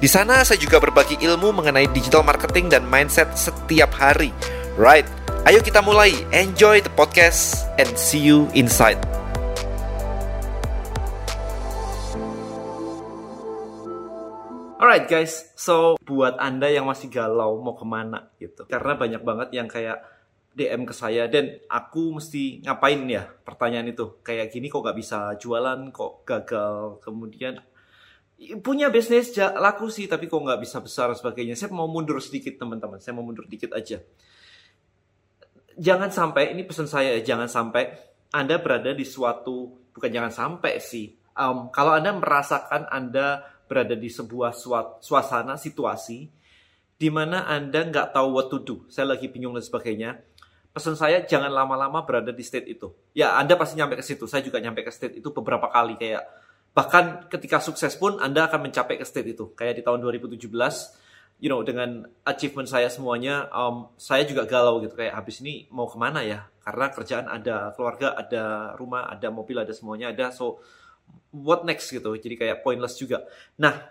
Di sana saya juga berbagi ilmu mengenai digital marketing dan mindset setiap hari. Right, ayo kita mulai. Enjoy the podcast and see you inside. Alright guys, so buat anda yang masih galau mau ke mana gitu, karena banyak banget yang kayak DM ke saya dan aku mesti ngapain ya pertanyaan itu kayak gini kok gak bisa jualan kok gagal kemudian punya bisnis laku sih tapi kok nggak bisa besar sebagainya. Saya mau mundur sedikit teman-teman. Saya mau mundur dikit aja. Jangan sampai ini pesan saya jangan sampai anda berada di suatu bukan jangan sampai sih. Um, kalau anda merasakan anda berada di sebuah suasana situasi di mana anda nggak tahu what to do. Saya lagi bingung dan sebagainya. Pesan saya jangan lama-lama berada di state itu. Ya anda pasti nyampe ke situ. Saya juga nyampe ke state itu beberapa kali. Kayak bahkan ketika sukses pun Anda akan mencapai ke state itu. Kayak di tahun 2017, you know, dengan achievement saya semuanya, um, saya juga galau gitu. Kayak habis ini mau ke mana ya? Karena kerjaan ada, keluarga ada, rumah ada, mobil ada, semuanya ada. So, what next gitu? Jadi kayak pointless juga. Nah,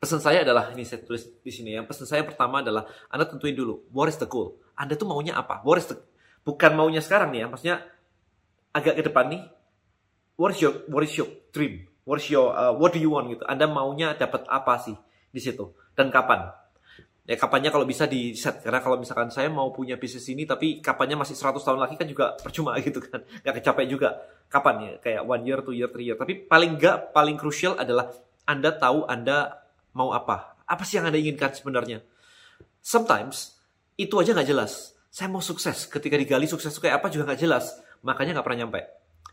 pesan saya adalah, ini saya tulis di sini ya. Pesan saya pertama adalah, Anda tentuin dulu, what is the goal? Anda tuh maunya apa? What is the, bukan maunya sekarang nih ya, maksudnya agak ke depan nih, what is your what is your dream? What is your uh, what do you want gitu? Anda maunya dapat apa sih di situ dan kapan? Ya kapannya kalau bisa di set karena kalau misalkan saya mau punya bisnis ini tapi kapannya masih 100 tahun lagi kan juga percuma gitu kan. Gak kecapek juga. Kapan ya? Kayak one year, two year, three year. Tapi paling gak paling krusial adalah Anda tahu Anda mau apa. Apa sih yang Anda inginkan sebenarnya? Sometimes itu aja nggak jelas. Saya mau sukses. Ketika digali sukses itu kayak apa juga nggak jelas. Makanya nggak pernah nyampe.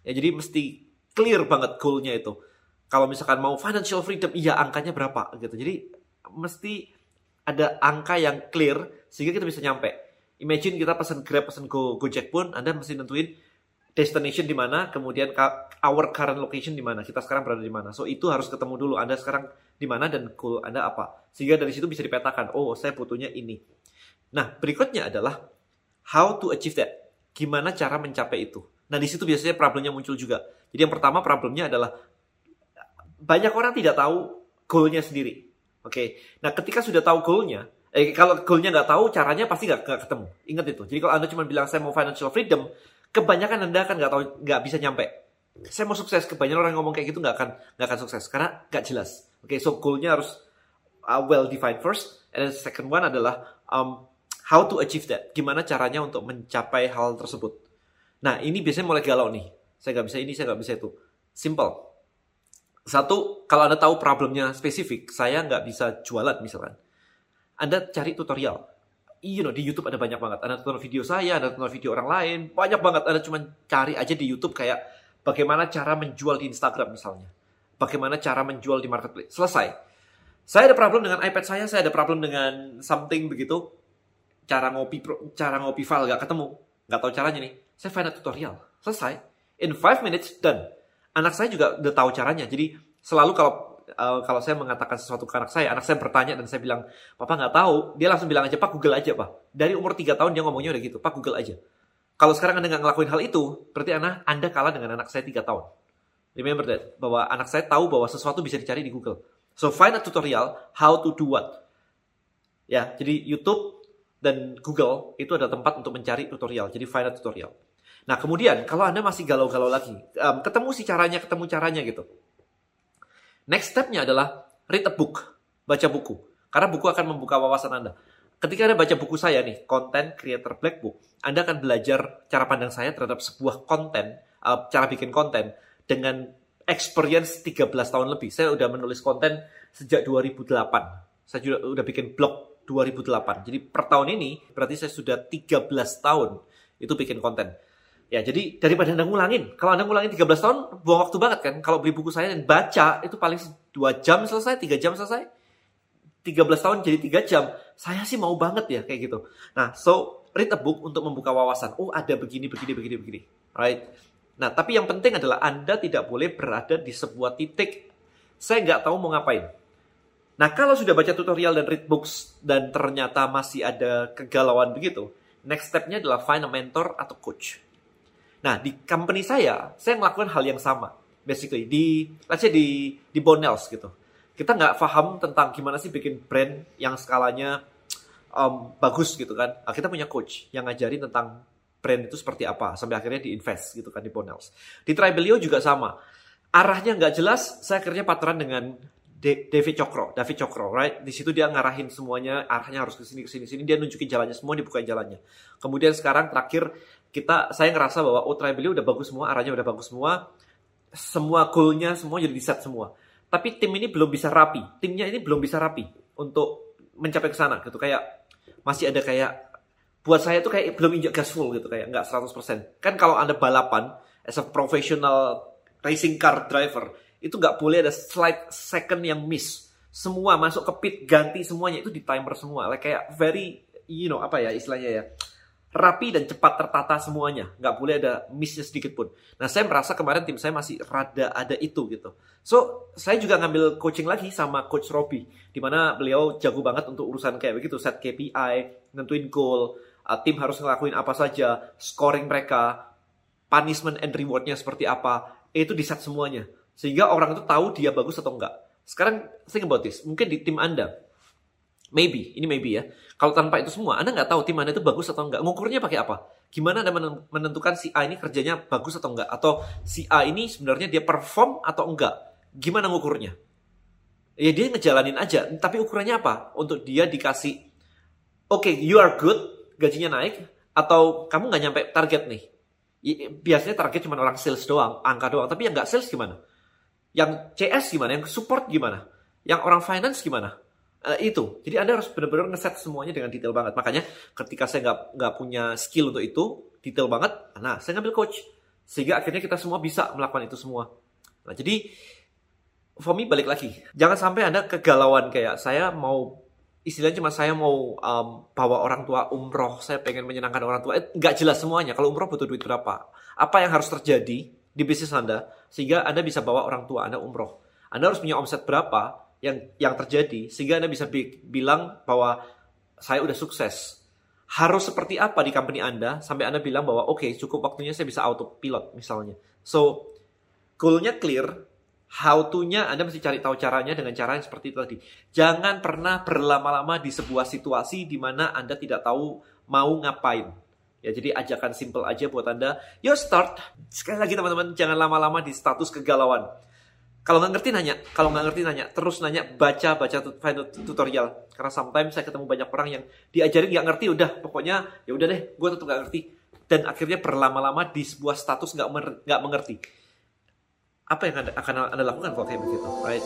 Ya jadi mesti clear banget goalnya itu. Kalau misalkan mau financial freedom, iya angkanya berapa gitu. Jadi mesti ada angka yang clear sehingga kita bisa nyampe. Imagine kita pesan Grab, pesan Go, Gojek pun, Anda mesti nentuin destination di mana, kemudian our current location di mana, kita sekarang berada di mana. So itu harus ketemu dulu. Anda sekarang di mana dan goal Anda apa. Sehingga dari situ bisa dipetakan, oh saya butuhnya ini. Nah berikutnya adalah how to achieve that. Gimana cara mencapai itu. Nah di situ biasanya problemnya muncul juga. Jadi yang pertama problemnya adalah banyak orang tidak tahu goalnya sendiri. Oke, okay? nah ketika sudah tahu goalnya, eh, kalau goalnya nggak tahu, caranya pasti nggak ketemu. Ingat itu. Jadi kalau anda cuma bilang saya mau financial freedom, kebanyakan anda akan nggak tahu, nggak bisa nyampe. Saya mau sukses, kebanyakan orang ngomong kayak gitu nggak akan nggak akan sukses karena nggak jelas. Oke, okay, so goalnya harus uh, well defined first, and then second one adalah um, how to achieve that. Gimana caranya untuk mencapai hal tersebut. Nah ini biasanya mulai galau nih saya nggak bisa ini, saya nggak bisa itu. Simple. Satu, kalau Anda tahu problemnya spesifik, saya nggak bisa jualan misalkan. Anda cari tutorial. You know, di YouTube ada banyak banget. Anda tonton video saya, Anda tonton video orang lain. Banyak banget. Anda cuma cari aja di YouTube kayak bagaimana cara menjual di Instagram misalnya. Bagaimana cara menjual di marketplace. Selesai. Saya ada problem dengan iPad saya, saya ada problem dengan something begitu. Cara ngopi cara ngopi file nggak ketemu. Nggak tahu caranya nih. Saya find a tutorial. Selesai in five minutes done. Anak saya juga udah tahu caranya. Jadi selalu kalau uh, kalau saya mengatakan sesuatu ke anak saya, anak saya bertanya dan saya bilang, Papa nggak tahu, dia langsung bilang aja, Pak Google aja, Pak. Dari umur 3 tahun dia ngomongnya udah gitu, Pak Google aja. Kalau sekarang Anda nggak ngelakuin hal itu, berarti anak Anda kalah dengan anak saya 3 tahun. Remember that, bahwa anak saya tahu bahwa sesuatu bisa dicari di Google. So find a tutorial how to do what. Ya, jadi YouTube dan Google itu ada tempat untuk mencari tutorial. Jadi find a tutorial. Nah kemudian kalau Anda masih galau-galau lagi, um, ketemu sih caranya, ketemu caranya gitu. Next stepnya adalah read a book, baca buku. Karena buku akan membuka wawasan Anda. Ketika Anda baca buku saya nih, Content Creator Black Book, Anda akan belajar cara pandang saya terhadap sebuah konten, uh, cara bikin konten dengan experience 13 tahun lebih. Saya udah menulis konten sejak 2008. Saya juga udah bikin blog 2008. Jadi per tahun ini berarti saya sudah 13 tahun itu bikin konten. Ya, jadi daripada Anda ngulangin. Kalau Anda ngulangin 13 tahun, buang waktu banget kan. Kalau beli buku saya dan baca, itu paling 2 jam selesai, 3 jam selesai. 13 tahun jadi 3 jam. Saya sih mau banget ya kayak gitu. Nah, so read a book untuk membuka wawasan. Oh, ada begini, begini, begini, begini. Right? Nah, tapi yang penting adalah Anda tidak boleh berada di sebuah titik. Saya nggak tahu mau ngapain. Nah, kalau sudah baca tutorial dan read books dan ternyata masih ada kegalauan begitu, next step-nya adalah find a mentor atau coach. Nah, di company saya, saya melakukan hal yang sama. Basically, di, let's say di, di Bonels gitu kita nggak paham tentang gimana sih bikin brand yang skalanya um, bagus gitu kan. Nah, kita punya coach yang ngajarin tentang brand itu seperti apa sampai akhirnya diinvest gitu kan di Bonels. Di Tribelio juga sama. Arahnya nggak jelas, saya akhirnya pacaran dengan David Cokro, David Cokro, right? Di situ dia ngarahin semuanya, arahnya harus ke sini ke sini sini, dia nunjukin jalannya semua, dibukain jalannya. Kemudian sekarang terakhir kita saya ngerasa bahwa oh Tribelio udah bagus semua, arahnya udah bagus semua, semua goalnya semua jadi di set semua tapi tim ini belum bisa rapi. Timnya ini belum bisa rapi untuk mencapai ke sana gitu. Kayak masih ada kayak buat saya tuh kayak belum injak gas full gitu kayak nggak 100%. Kan kalau Anda balapan as a professional racing car driver itu nggak boleh ada slight second yang miss. Semua masuk ke pit ganti semuanya itu di timer semua. Like kayak very you know apa ya istilahnya ya rapi dan cepat tertata semuanya. Nggak boleh ada missnya sedikit pun. Nah, saya merasa kemarin tim saya masih rada ada itu gitu. So, saya juga ngambil coaching lagi sama Coach Robi. di mana beliau jago banget untuk urusan kayak begitu, set KPI, nentuin goal, uh, tim harus ngelakuin apa saja, scoring mereka, punishment and rewardnya seperti apa, itu di set semuanya. Sehingga orang itu tahu dia bagus atau enggak. Sekarang, think about this. Mungkin di tim Anda, Maybe, ini maybe ya. Kalau tanpa itu semua, Anda nggak tahu tim Anda itu bagus atau enggak. Ngukurnya pakai apa? Gimana Anda menentukan si A ini kerjanya bagus atau enggak? Atau si A ini sebenarnya dia perform atau enggak? Gimana ngukurnya? Ya dia ngejalanin aja, tapi ukurannya apa? Untuk dia dikasih, oke, okay, you are good, gajinya naik, atau kamu nggak nyampe target nih. Biasanya target cuma orang sales doang, angka doang. Tapi yang nggak sales gimana? Yang CS gimana? Yang support gimana? Yang orang finance gimana? uh, itu. Jadi Anda harus benar-benar ngeset semuanya dengan detail banget. Makanya ketika saya nggak nggak punya skill untuk itu, detail banget, nah saya ngambil coach. Sehingga akhirnya kita semua bisa melakukan itu semua. Nah jadi, for me balik lagi. Jangan sampai Anda kegalauan kayak saya mau istilahnya cuma saya mau um, bawa orang tua umroh, saya pengen menyenangkan orang tua. Eh, nggak jelas semuanya. Kalau umroh butuh duit berapa? Apa yang harus terjadi di bisnis Anda sehingga Anda bisa bawa orang tua Anda umroh? Anda harus punya omset berapa yang yang terjadi sehingga Anda bisa bi bilang bahwa saya udah sukses. Harus seperti apa di company Anda sampai Anda bilang bahwa oke okay, cukup waktunya saya bisa autopilot misalnya. So goalnya clear, how to-nya Anda mesti cari tahu caranya dengan cara yang seperti itu tadi. Jangan pernah berlama-lama di sebuah situasi di mana Anda tidak tahu mau ngapain. Ya, jadi ajakan simple aja buat Anda. Yo start. Sekali lagi teman-teman, jangan lama-lama di status kegalauan. Kalau nggak ngerti nanya, kalau nggak ngerti nanya, terus nanya, baca, baca tutorial. Karena sometimes saya ketemu banyak orang yang diajarin nggak ngerti, udah pokoknya ya udah deh, gue tetap nggak ngerti. Dan akhirnya berlama-lama di sebuah status nggak nggak mengerti. Apa yang akan anda lakukan kalau kayak begitu, right?